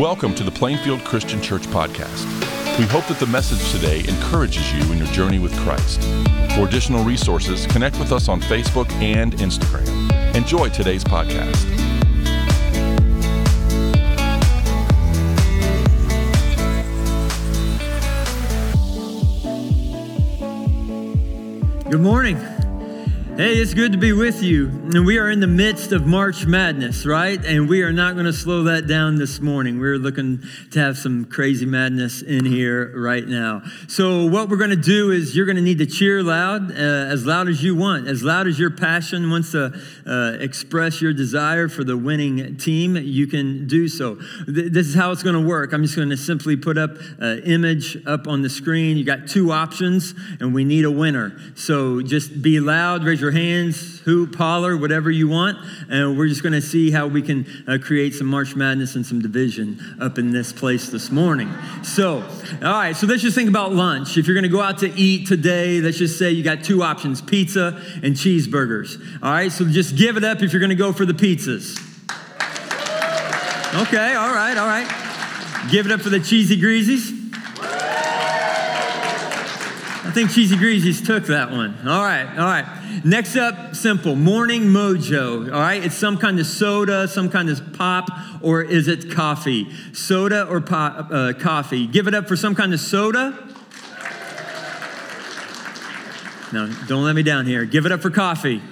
Welcome to the Plainfield Christian Church Podcast. We hope that the message today encourages you in your journey with Christ. For additional resources, connect with us on Facebook and Instagram. Enjoy today's podcast. Good morning. Hey, it's good to be with you. And we are in the midst of March Madness, right? And we are not going to slow that down this morning. We're looking to have some crazy madness in here right now. So, what we're going to do is you're going to need to cheer loud, uh, as loud as you want, as loud as your passion wants to uh, express your desire for the winning team, you can do so. Th- this is how it's going to work. I'm just going to simply put up an image up on the screen. You got two options, and we need a winner. So, just be loud, raise your your hands, hoop, holler, whatever you want. And we're just going to see how we can uh, create some March Madness and some division up in this place this morning. So, all right, so let's just think about lunch. If you're going to go out to eat today, let's just say you got two options pizza and cheeseburgers. All right, so just give it up if you're going to go for the pizzas. Okay, all right, all right. Give it up for the cheesy greasies. Think Cheesy Greasies took that one. All right, all right. Next up, simple morning mojo. All right, it's some kind of soda, some kind of pop, or is it coffee? Soda or pop, uh, coffee? Give it up for some kind of soda. No, don't let me down here. Give it up for coffee.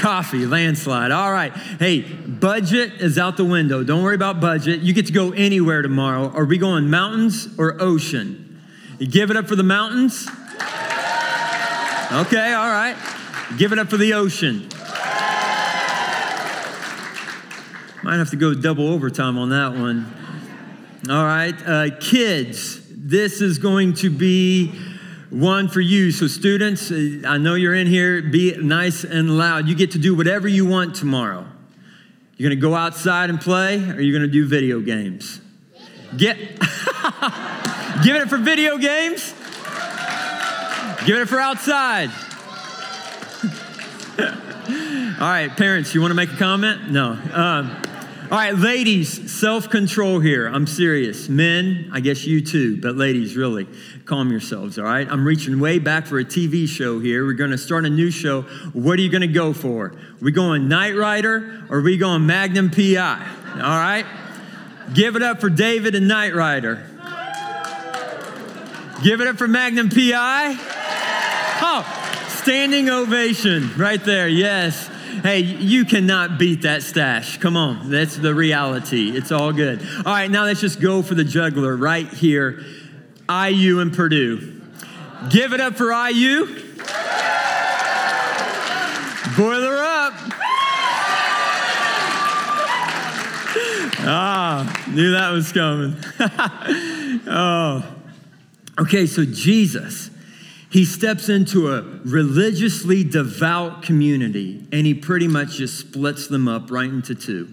Coffee, landslide. All right. Hey, budget is out the window. Don't worry about budget. You get to go anywhere tomorrow. Are we going mountains or ocean? You give it up for the mountains? Okay, all right. Give it up for the ocean. Might have to go double overtime on that one. All right, uh, kids, this is going to be one for you. So, students, uh, I know you're in here, be nice and loud. You get to do whatever you want tomorrow. You're going to go outside and play, or you're going to do video games? Get, give it for video games. Give it for outside. All right, parents, you want to make a comment? No. Um, all right, ladies, self control here. I'm serious. Men, I guess you too, but ladies, really, calm yourselves, all right? I'm reaching way back for a TV show here. We're going to start a new show. What are you going to go for? We going Knight Rider or we going Magnum PI? All right? Give it up for David and Knight Rider. Give it up for Magnum PI. Oh, standing ovation right there, yes. Hey, you cannot beat that stash. Come on, that's the reality. It's all good. All right, now let's just go for the juggler right here IU and Purdue. Give it up for IU. Boiler up. ah, knew that was coming. oh. Okay, so Jesus he steps into a religiously devout community and he pretty much just splits them up right into two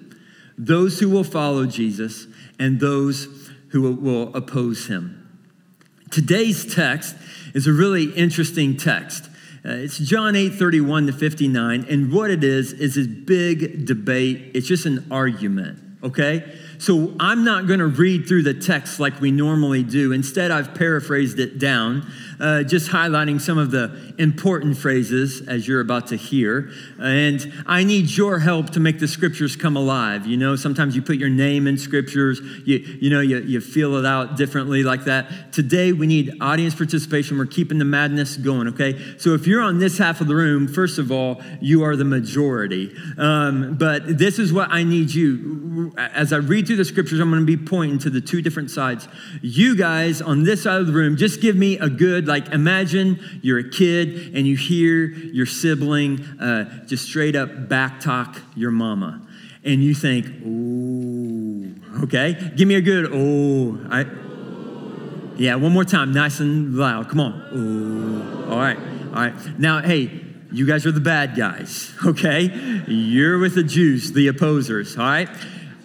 those who will follow Jesus and those who will oppose him. Today's text is a really interesting text. Uh, it's John 8 31 to 59, and what it is is a big debate. It's just an argument, okay? So I'm not going to read through the text like we normally do. Instead, I've paraphrased it down, uh, just highlighting some of the important phrases as you're about to hear. And I need your help to make the scriptures come alive. You know, sometimes you put your name in scriptures, you, you know, you, you feel it out differently like that. Today, we need audience participation. We're keeping the madness going, okay? So if you're on this half of the room, first of all, you are the majority. Um, but this is what I need you. As I read through the scriptures, I'm going to be pointing to the two different sides. You guys on this side of the room, just give me a good, like, imagine you're a kid and you hear your sibling uh, just straight up back talk your mama. And you think, ooh, okay? Give me a good, oh, I, yeah, one more time, nice and loud. Come on. Ooh. All right, all right. Now, hey, you guys are the bad guys, okay? You're with the Jews, the opposers, all right?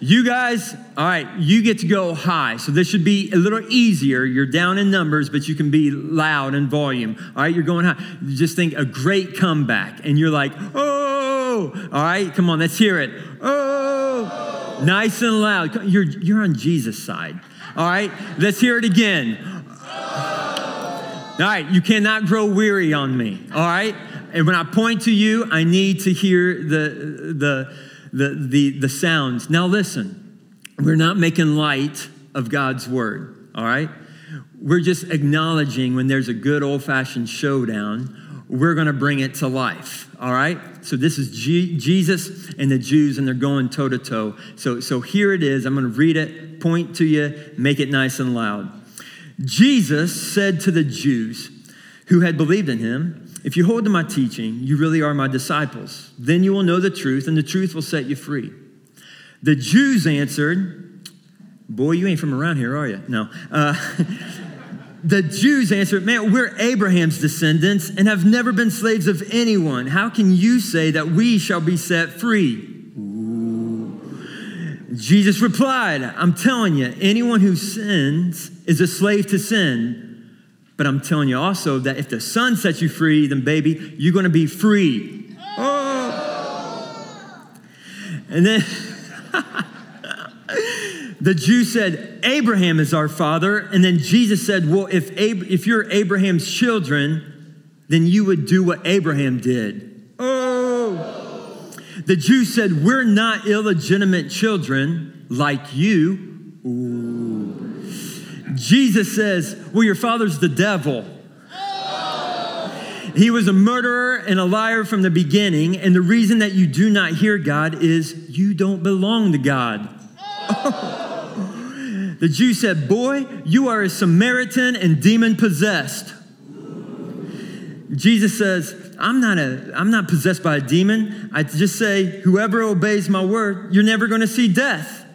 You guys, all right, you get to go high. So this should be a little easier. You're down in numbers, but you can be loud in volume. All right, you're going high. You Just think a great comeback. And you're like, oh, all right, come on, let's hear it. Oh, Nice and loud. You're, you're on Jesus' side. All right, let's hear it again. All right, you cannot grow weary on me. All right, and when I point to you, I need to hear the the the the, the sounds. Now listen, we're not making light of God's word. All right, we're just acknowledging when there's a good old fashioned showdown, we're going to bring it to life. All right? So this is G- Jesus and the Jews, and they're going toe to toe. So, so here it is. I'm going to read it, point to you, make it nice and loud. Jesus said to the Jews who had believed in him, If you hold to my teaching, you really are my disciples. Then you will know the truth, and the truth will set you free. The Jews answered, Boy, you ain't from around here, are you? No. Uh, the Jews answered, Man, we're Abraham's descendants and have never been slaves of anyone. How can you say that we shall be set free? Jesus replied, I'm telling you, anyone who sins is a slave to sin. But I'm telling you also that if the Son sets you free, then baby, you're to be free. Oh. And then. the Jew said, Abraham is our father. And then Jesus said, Well, if, Ab- if you're Abraham's children, then you would do what Abraham did. Oh. The Jew said, We're not illegitimate children like you. Ooh. Jesus says, Well, your father's the devil. He was a murderer and a liar from the beginning, and the reason that you do not hear God is you don't belong to God. The Jew said, Boy, you are a Samaritan and demon possessed. Jesus says, I'm not, a, I'm not possessed by a demon. I just say, whoever obeys my word, you're never going to see death.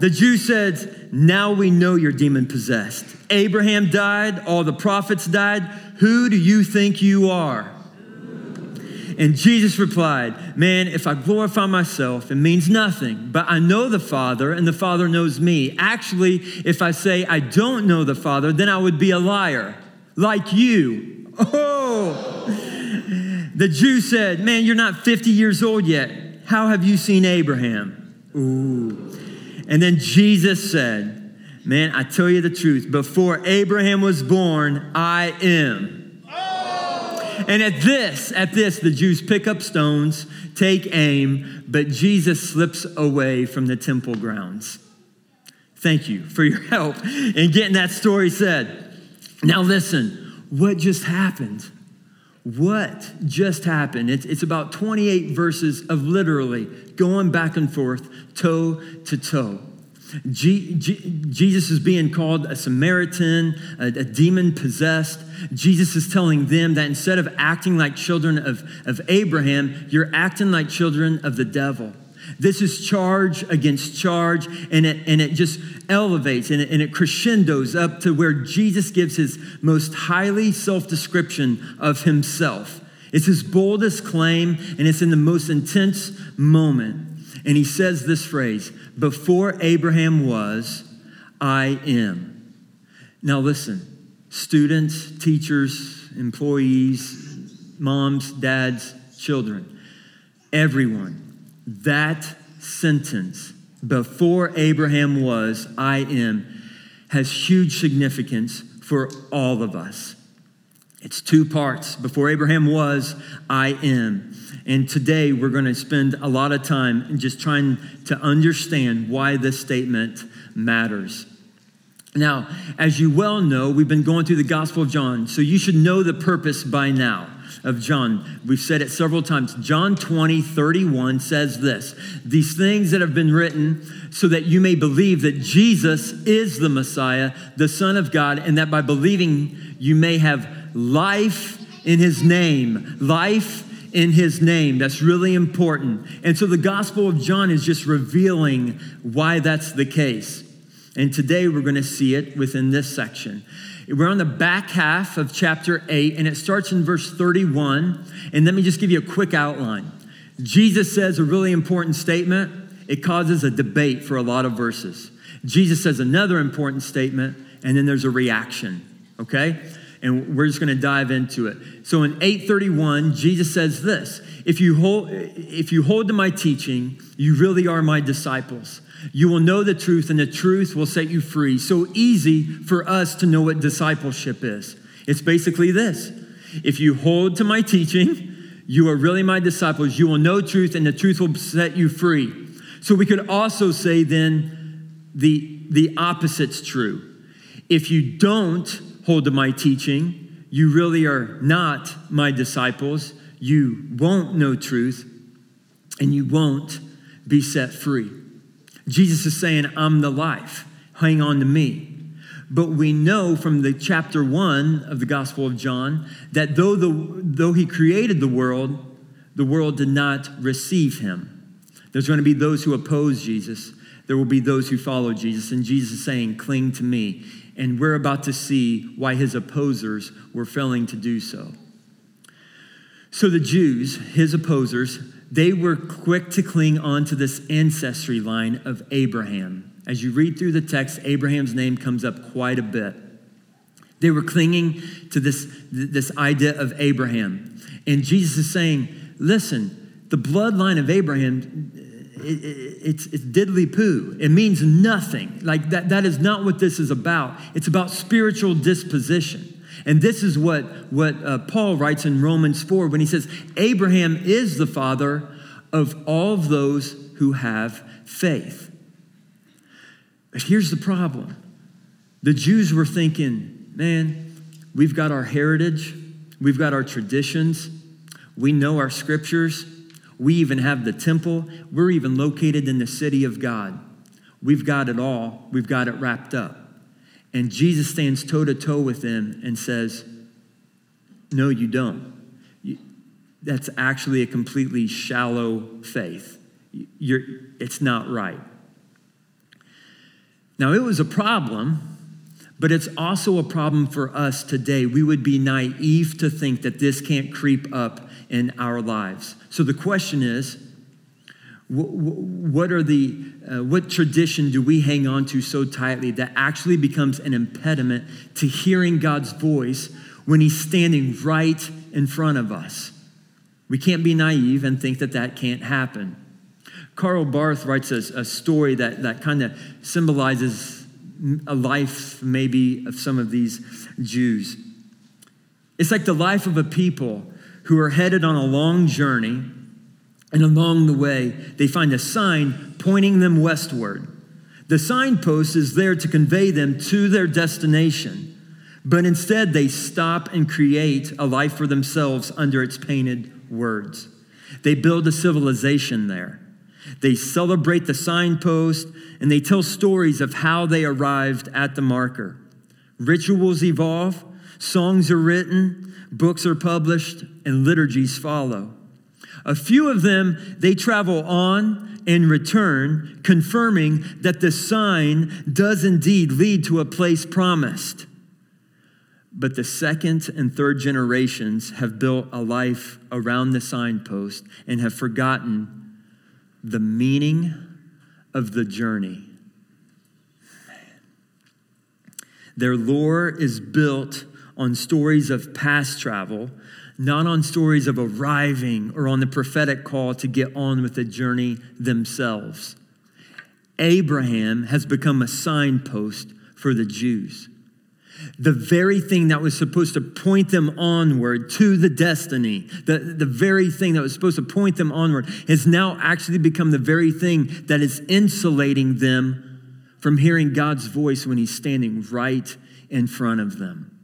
The Jew said, Now we know you're demon possessed. Abraham died, all the prophets died. Who do you think you are? And Jesus replied, Man, if I glorify myself, it means nothing. But I know the Father, and the Father knows me. Actually, if I say I don't know the Father, then I would be a liar, like you. Oh! The Jew said, Man, you're not 50 years old yet. How have you seen Abraham? Ooh. And then Jesus said, Man, I tell you the truth, before Abraham was born, I am. And at this, at this, the Jews pick up stones, take aim, but Jesus slips away from the temple grounds. Thank you for your help in getting that story said. Now, listen, what just happened? What just happened? It's, it's about 28 verses of literally going back and forth, toe to toe. G- G- Jesus is being called a Samaritan, a, a demon possessed. Jesus is telling them that instead of acting like children of, of Abraham, you're acting like children of the devil. This is charge against charge, and it, and it just elevates and it, and it crescendos up to where Jesus gives his most highly self description of himself. It's his boldest claim, and it's in the most intense moment. And he says this phrase Before Abraham was, I am. Now, listen, students, teachers, employees, moms, dads, children, everyone, that sentence, before Abraham was, I am, has huge significance for all of us. It's two parts. Before Abraham was, I am. And today we're going to spend a lot of time just trying to understand why this statement matters. Now, as you well know, we've been going through the Gospel of John, so you should know the purpose by now of John. We've said it several times. John 20, 31 says this These things that have been written so that you may believe that Jesus is the Messiah, the Son of God, and that by believing you may have life in his name. Life in his name. That's really important. And so the Gospel of John is just revealing why that's the case. And today we're going to see it within this section. We're on the back half of chapter 8, and it starts in verse 31. And let me just give you a quick outline. Jesus says a really important statement, it causes a debate for a lot of verses. Jesus says another important statement, and then there's a reaction, okay? And we're just going to dive into it. So in 831, Jesus says this if you, hold, if you hold to my teaching, you really are my disciples. You will know the truth, and the truth will set you free. So easy for us to know what discipleship is. It's basically this if you hold to my teaching, you are really my disciples. You will know truth, and the truth will set you free. So we could also say then the, the opposite's true. If you don't hold to my teaching, you really are not my disciples. You won't know truth, and you won't be set free. Jesus is saying, I'm the life. Hang on to me. But we know from the chapter one of the Gospel of John that though, the, though he created the world, the world did not receive him. There's going to be those who oppose Jesus. There will be those who follow Jesus. And Jesus is saying, Cling to me. And we're about to see why his opposers were failing to do so. So the Jews, his opposers, they were quick to cling on to this ancestry line of Abraham. As you read through the text, Abraham's name comes up quite a bit. They were clinging to this, this idea of Abraham. And Jesus is saying, listen, the bloodline of Abraham, it, it, it's, it's diddly poo. It means nothing. Like that, that is not what this is about. It's about spiritual disposition. And this is what, what uh, Paul writes in Romans 4 when he says, Abraham is the father of all those who have faith. But here's the problem the Jews were thinking, man, we've got our heritage, we've got our traditions, we know our scriptures, we even have the temple, we're even located in the city of God. We've got it all, we've got it wrapped up. And Jesus stands toe to toe with them and says, No, you don't. That's actually a completely shallow faith. You're, it's not right. Now, it was a problem, but it's also a problem for us today. We would be naive to think that this can't creep up in our lives. So the question is, what are the uh, what tradition do we hang on to so tightly that actually becomes an impediment to hearing god's voice when he's standing right in front of us? We can't be naive and think that that can't happen. Karl barth writes a, a story that, that kind of symbolizes a life maybe of some of these jews. It's like the life of a people who are headed on a long journey and along the way, they find a sign pointing them westward. The signpost is there to convey them to their destination, but instead they stop and create a life for themselves under its painted words. They build a civilization there. They celebrate the signpost and they tell stories of how they arrived at the marker. Rituals evolve, songs are written, books are published, and liturgies follow. A few of them, they travel on and return, confirming that the sign does indeed lead to a place promised. But the second and third generations have built a life around the signpost and have forgotten the meaning of the journey. Their lore is built on stories of past travel not on stories of arriving or on the prophetic call to get on with the journey themselves. Abraham has become a signpost for the Jews. The very thing that was supposed to point them onward to the destiny, the, the very thing that was supposed to point them onward, has now actually become the very thing that is insulating them from hearing God's voice when He's standing right in front of them.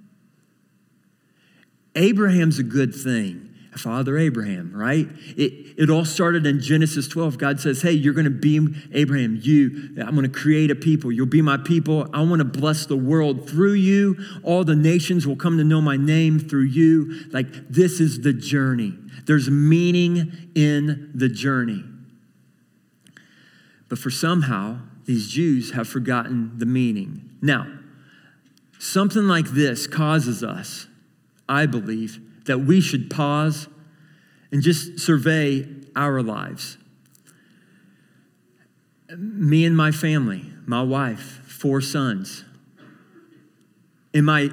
Abraham's a good thing. Father Abraham, right? It, it all started in Genesis 12. God says, Hey, you're going to be Abraham. You, I'm going to create a people. You'll be my people. I want to bless the world through you. All the nations will come to know my name through you. Like, this is the journey. There's meaning in the journey. But for somehow, these Jews have forgotten the meaning. Now, something like this causes us I believe, that we should pause and just survey our lives. Me and my family, my wife, four sons. Am I,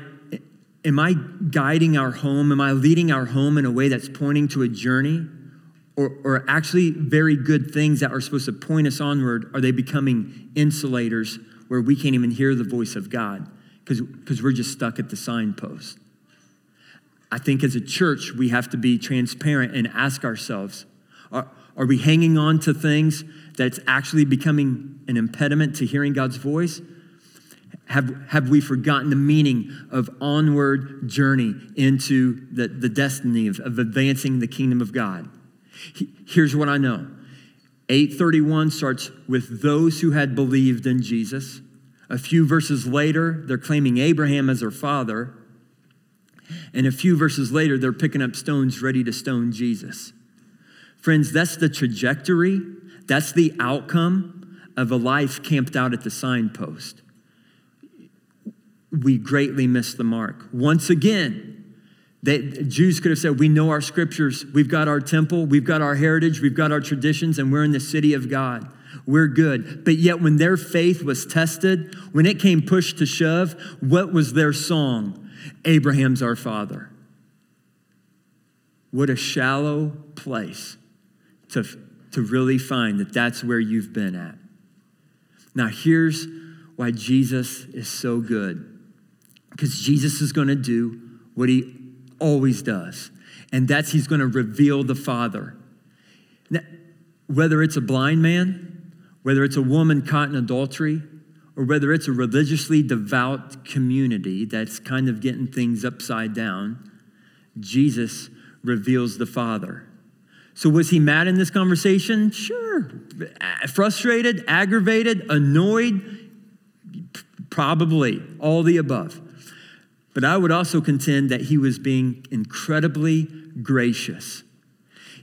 am I guiding our home? Am I leading our home in a way that's pointing to a journey? Or, or actually very good things that are supposed to point us onward, are they becoming insulators where we can't even hear the voice of God because we're just stuck at the signpost? I think as a church, we have to be transparent and ask ourselves are, are we hanging on to things that's actually becoming an impediment to hearing God's voice? Have, have we forgotten the meaning of onward journey into the, the destiny of, of advancing the kingdom of God? Here's what I know 831 starts with those who had believed in Jesus. A few verses later, they're claiming Abraham as their father. And a few verses later, they're picking up stones ready to stone Jesus. Friends, that's the trajectory, that's the outcome of a life camped out at the signpost. We greatly miss the mark. Once again, that Jews could have said, We know our scriptures, we've got our temple, we've got our heritage, we've got our traditions, and we're in the city of God. We're good. But yet, when their faith was tested, when it came push to shove, what was their song? Abraham's our father. What a shallow place to, to really find that that's where you've been at. Now, here's why Jesus is so good because Jesus is going to do what he always does, and that's he's going to reveal the Father. Now, whether it's a blind man, whether it's a woman caught in adultery, or whether it's a religiously devout community that's kind of getting things upside down, Jesus reveals the Father. So, was he mad in this conversation? Sure. Frustrated, aggravated, annoyed? Probably, all the above. But I would also contend that he was being incredibly gracious.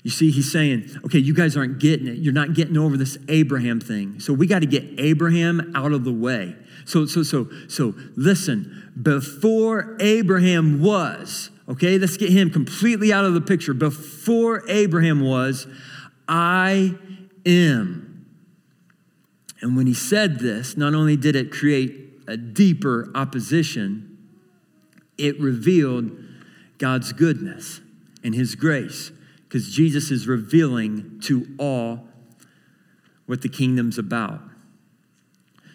You see, he's saying, okay, you guys aren't getting it. You're not getting over this Abraham thing. So we got to get Abraham out of the way. So, so, so, so listen, before Abraham was, okay, let's get him completely out of the picture. Before Abraham was, I am. And when he said this, not only did it create a deeper opposition, it revealed God's goodness and his grace because Jesus is revealing to all what the kingdom's about.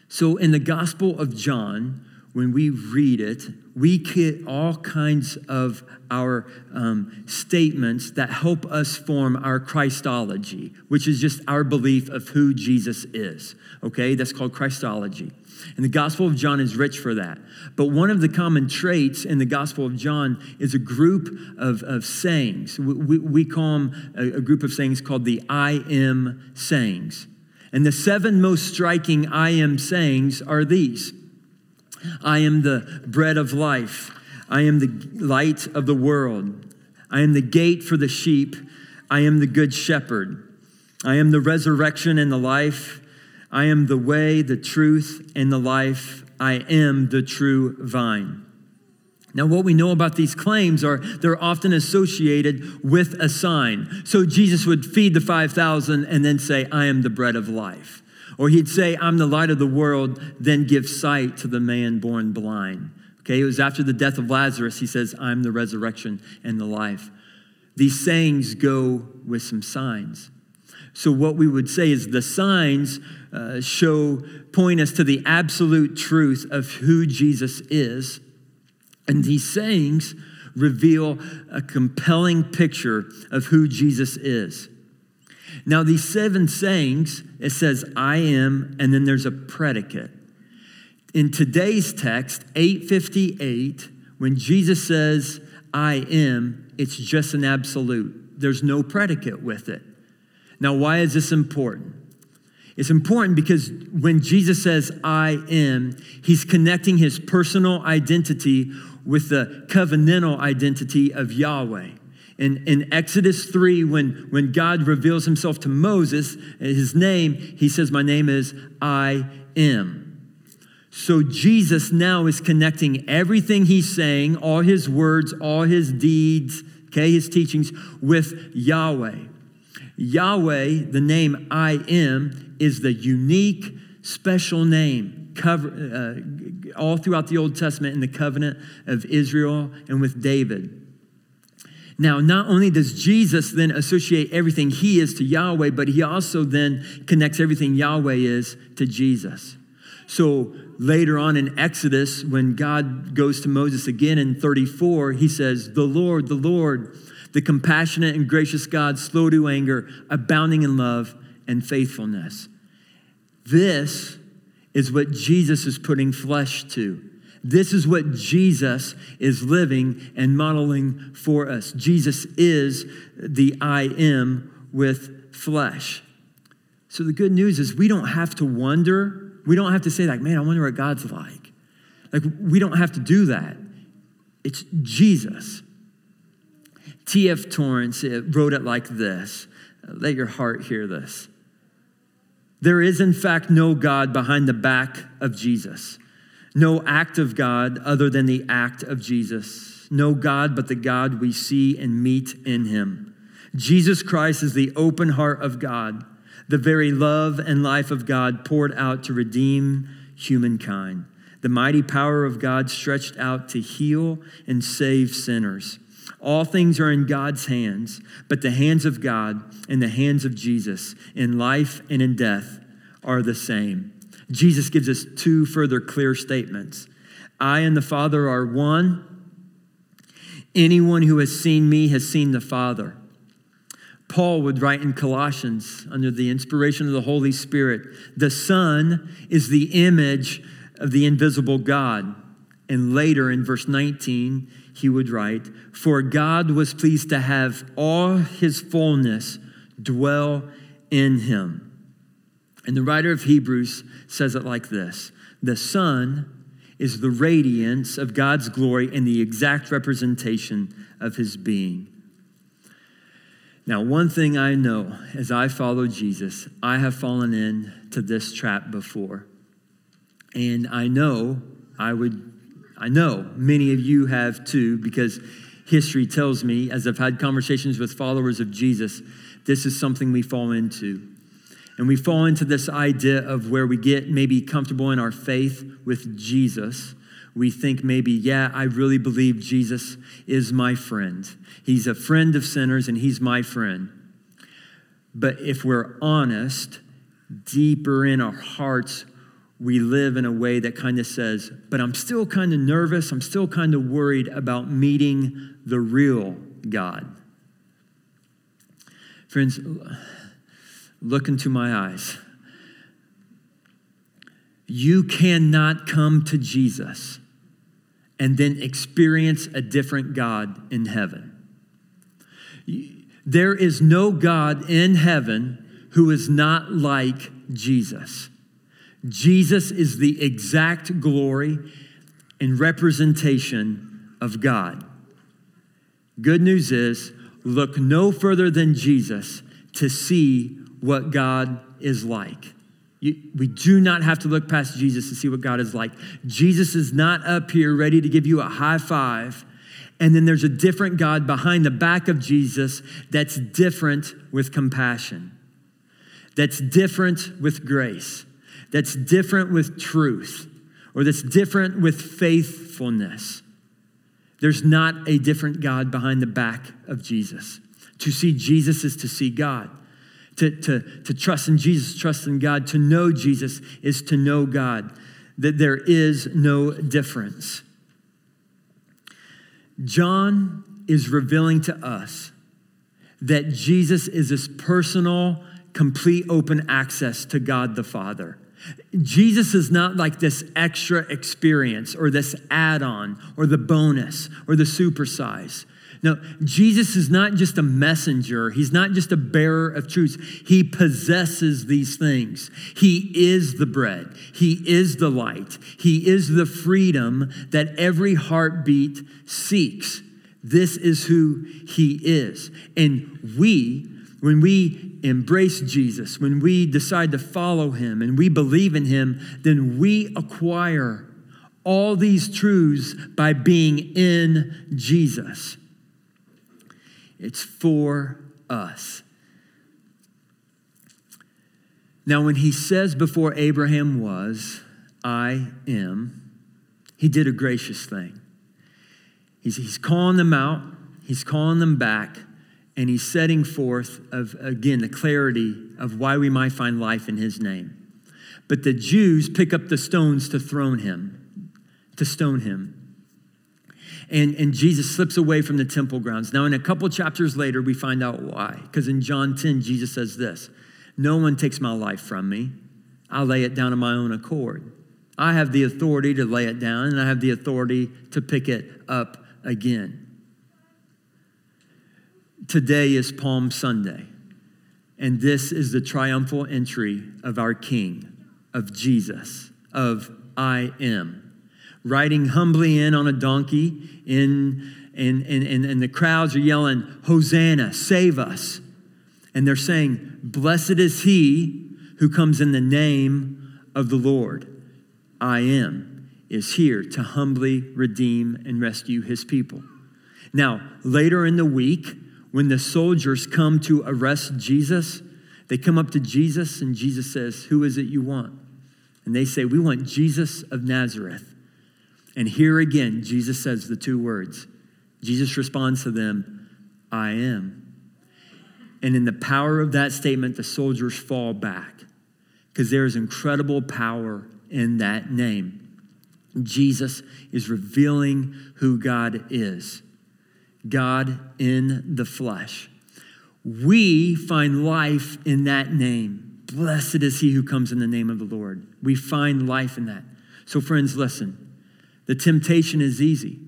So in the Gospel of John, when we read it, we get all kinds of our um, statements that help us form our Christology, which is just our belief of who Jesus is. Okay, that's called Christology. And the Gospel of John is rich for that. But one of the common traits in the Gospel of John is a group of, of sayings. We, we call them a, a group of sayings called the I am sayings. And the seven most striking I am sayings are these I am the bread of life, I am the light of the world, I am the gate for the sheep, I am the good shepherd, I am the resurrection and the life. I am the way, the truth, and the life. I am the true vine. Now, what we know about these claims are they're often associated with a sign. So Jesus would feed the 5,000 and then say, I am the bread of life. Or he'd say, I'm the light of the world, then give sight to the man born blind. Okay, it was after the death of Lazarus, he says, I'm the resurrection and the life. These sayings go with some signs. So, what we would say is the signs uh, show, point us to the absolute truth of who Jesus is. And these sayings reveal a compelling picture of who Jesus is. Now, these seven sayings, it says, I am, and then there's a predicate. In today's text, 858, when Jesus says, I am, it's just an absolute. There's no predicate with it. Now, why is this important? It's important because when Jesus says, I am, he's connecting his personal identity with the covenantal identity of Yahweh. In, in Exodus 3, when, when God reveals himself to Moses, his name, he says, My name is I am. So Jesus now is connecting everything he's saying, all his words, all his deeds, okay, his teachings, with Yahweh. Yahweh, the name I am, is the unique, special name cover, uh, all throughout the Old Testament in the covenant of Israel and with David. Now, not only does Jesus then associate everything he is to Yahweh, but he also then connects everything Yahweh is to Jesus. So later on in Exodus, when God goes to Moses again in 34, he says, The Lord, the Lord, the compassionate and gracious God, slow to anger, abounding in love and faithfulness. This is what Jesus is putting flesh to. This is what Jesus is living and modeling for us. Jesus is the I am with flesh. So the good news is we don't have to wonder. We don't have to say, like, man, I wonder what God's like. Like, we don't have to do that. It's Jesus. T.F. Torrance wrote it like this Let your heart hear this. There is, in fact, no God behind the back of Jesus. No act of God other than the act of Jesus. No God but the God we see and meet in him. Jesus Christ is the open heart of God, the very love and life of God poured out to redeem humankind, the mighty power of God stretched out to heal and save sinners. All things are in God's hands, but the hands of God and the hands of Jesus in life and in death are the same. Jesus gives us two further clear statements I and the Father are one. Anyone who has seen me has seen the Father. Paul would write in Colossians under the inspiration of the Holy Spirit the Son is the image of the invisible God. And later in verse 19, he would write, For God was pleased to have all his fullness dwell in him. And the writer of Hebrews says it like this The Son is the radiance of God's glory and the exact representation of his being. Now, one thing I know as I follow Jesus, I have fallen into this trap before. And I know I would, I know many of you have too, because history tells me, as I've had conversations with followers of Jesus, this is something we fall into. And we fall into this idea of where we get maybe comfortable in our faith with Jesus. We think maybe, yeah, I really believe Jesus is my friend. He's a friend of sinners and he's my friend. But if we're honest, deeper in our hearts, we live in a way that kind of says, but I'm still kind of nervous. I'm still kind of worried about meeting the real God. Friends, Look into my eyes. You cannot come to Jesus and then experience a different God in heaven. There is no God in heaven who is not like Jesus. Jesus is the exact glory and representation of God. Good news is, look no further than Jesus to see what God is like. You, we do not have to look past Jesus to see what God is like. Jesus is not up here ready to give you a high five. And then there's a different God behind the back of Jesus that's different with compassion, that's different with grace, that's different with truth, or that's different with faithfulness. There's not a different God behind the back of Jesus. To see Jesus is to see God. To, to, to trust in Jesus, trust in God, to know Jesus is to know God, that there is no difference. John is revealing to us that Jesus is this personal, complete open access to God the Father. Jesus is not like this extra experience or this add on or the bonus or the supersize. No, Jesus is not just a messenger. He's not just a bearer of truths. He possesses these things. He is the bread. He is the light. He is the freedom that every heartbeat seeks. This is who he is. And we, when we embrace Jesus, when we decide to follow him and we believe in him, then we acquire all these truths by being in Jesus. It's for us. Now, when he says before Abraham was, I am, he did a gracious thing. He's, he's calling them out, he's calling them back, and he's setting forth of again the clarity of why we might find life in his name. But the Jews pick up the stones to throw him, to stone him. And, and Jesus slips away from the temple grounds. Now, in a couple chapters later, we find out why. Because in John 10, Jesus says this No one takes my life from me. I lay it down of my own accord. I have the authority to lay it down, and I have the authority to pick it up again. Today is Palm Sunday, and this is the triumphal entry of our King, of Jesus, of I am. Riding humbly in on a donkey, in, and, and, and, and the crowds are yelling, Hosanna, save us. And they're saying, Blessed is he who comes in the name of the Lord. I am is here to humbly redeem and rescue his people. Now, later in the week, when the soldiers come to arrest Jesus, they come up to Jesus and Jesus says, Who is it you want? And they say, We want Jesus of Nazareth. And here again, Jesus says the two words. Jesus responds to them, I am. And in the power of that statement, the soldiers fall back because there is incredible power in that name. Jesus is revealing who God is God in the flesh. We find life in that name. Blessed is he who comes in the name of the Lord. We find life in that. So, friends, listen. The temptation is easy.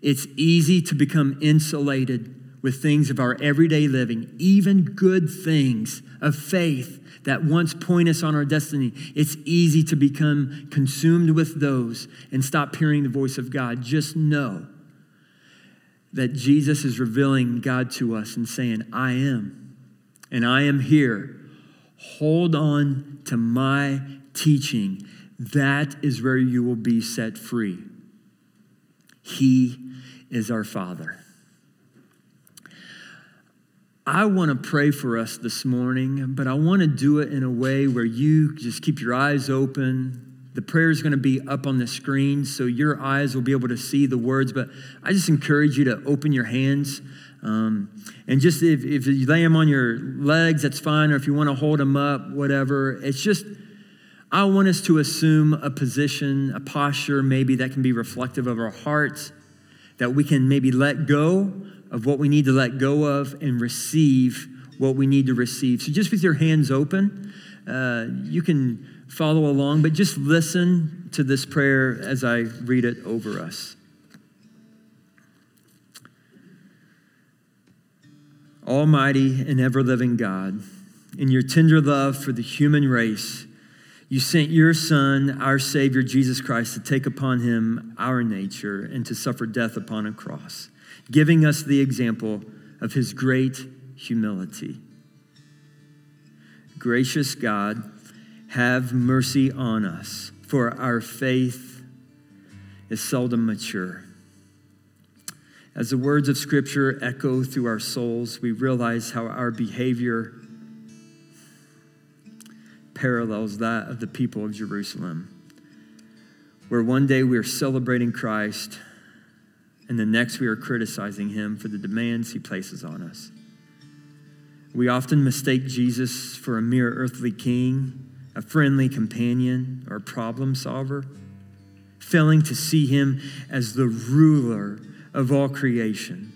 It's easy to become insulated with things of our everyday living, even good things of faith that once point us on our destiny. It's easy to become consumed with those and stop hearing the voice of God. Just know that Jesus is revealing God to us and saying, I am, and I am here. Hold on to my teaching. That is where you will be set free. He is our Father. I want to pray for us this morning, but I want to do it in a way where you just keep your eyes open. The prayer is going to be up on the screen, so your eyes will be able to see the words. But I just encourage you to open your hands. Um, and just if, if you lay them on your legs, that's fine. Or if you want to hold them up, whatever. It's just, I want us to assume a position, a posture, maybe that can be reflective of our hearts, that we can maybe let go of what we need to let go of and receive what we need to receive. So, just with your hands open, uh, you can follow along, but just listen to this prayer as I read it over us. Almighty and ever living God, in your tender love for the human race, you sent your Son, our Savior, Jesus Christ, to take upon him our nature and to suffer death upon a cross giving us the example of his great humility. Gracious God, have mercy on us, for our faith is seldom mature. As the words of Scripture echo through our souls, we realize how our behavior parallels that of the people of Jerusalem, where one day we are celebrating Christ and the next we are criticizing him for the demands he places on us. We often mistake Jesus for a mere earthly king, a friendly companion, or problem solver, failing to see him as the ruler of all creation.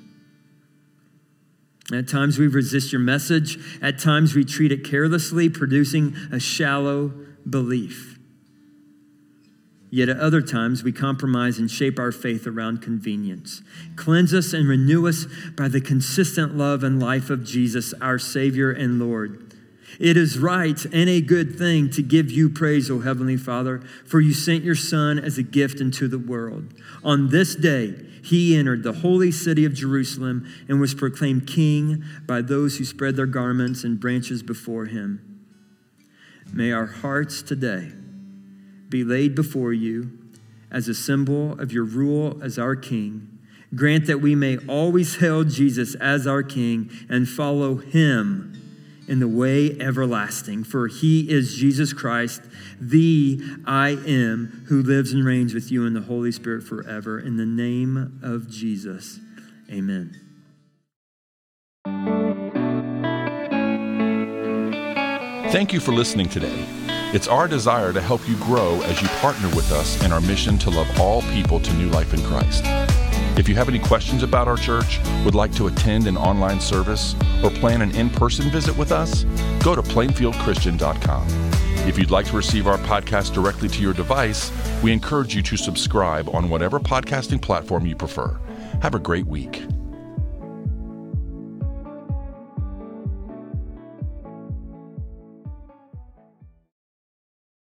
At times we resist your message. At times we treat it carelessly, producing a shallow belief. Yet at other times, we compromise and shape our faith around convenience. Cleanse us and renew us by the consistent love and life of Jesus, our Savior and Lord. It is right and a good thing to give you praise, O Heavenly Father, for you sent your Son as a gift into the world. On this day, he entered the holy city of Jerusalem and was proclaimed king by those who spread their garments and branches before him. May our hearts today be laid before you as a symbol of your rule as our King. Grant that we may always hail Jesus as our King and follow him in the way everlasting, for he is Jesus Christ, the I am, who lives and reigns with you in the Holy Spirit forever. In the name of Jesus, amen. Thank you for listening today. It's our desire to help you grow as you partner with us in our mission to love all people to new life in Christ. If you have any questions about our church, would like to attend an online service, or plan an in person visit with us, go to plainfieldchristian.com. If you'd like to receive our podcast directly to your device, we encourage you to subscribe on whatever podcasting platform you prefer. Have a great week.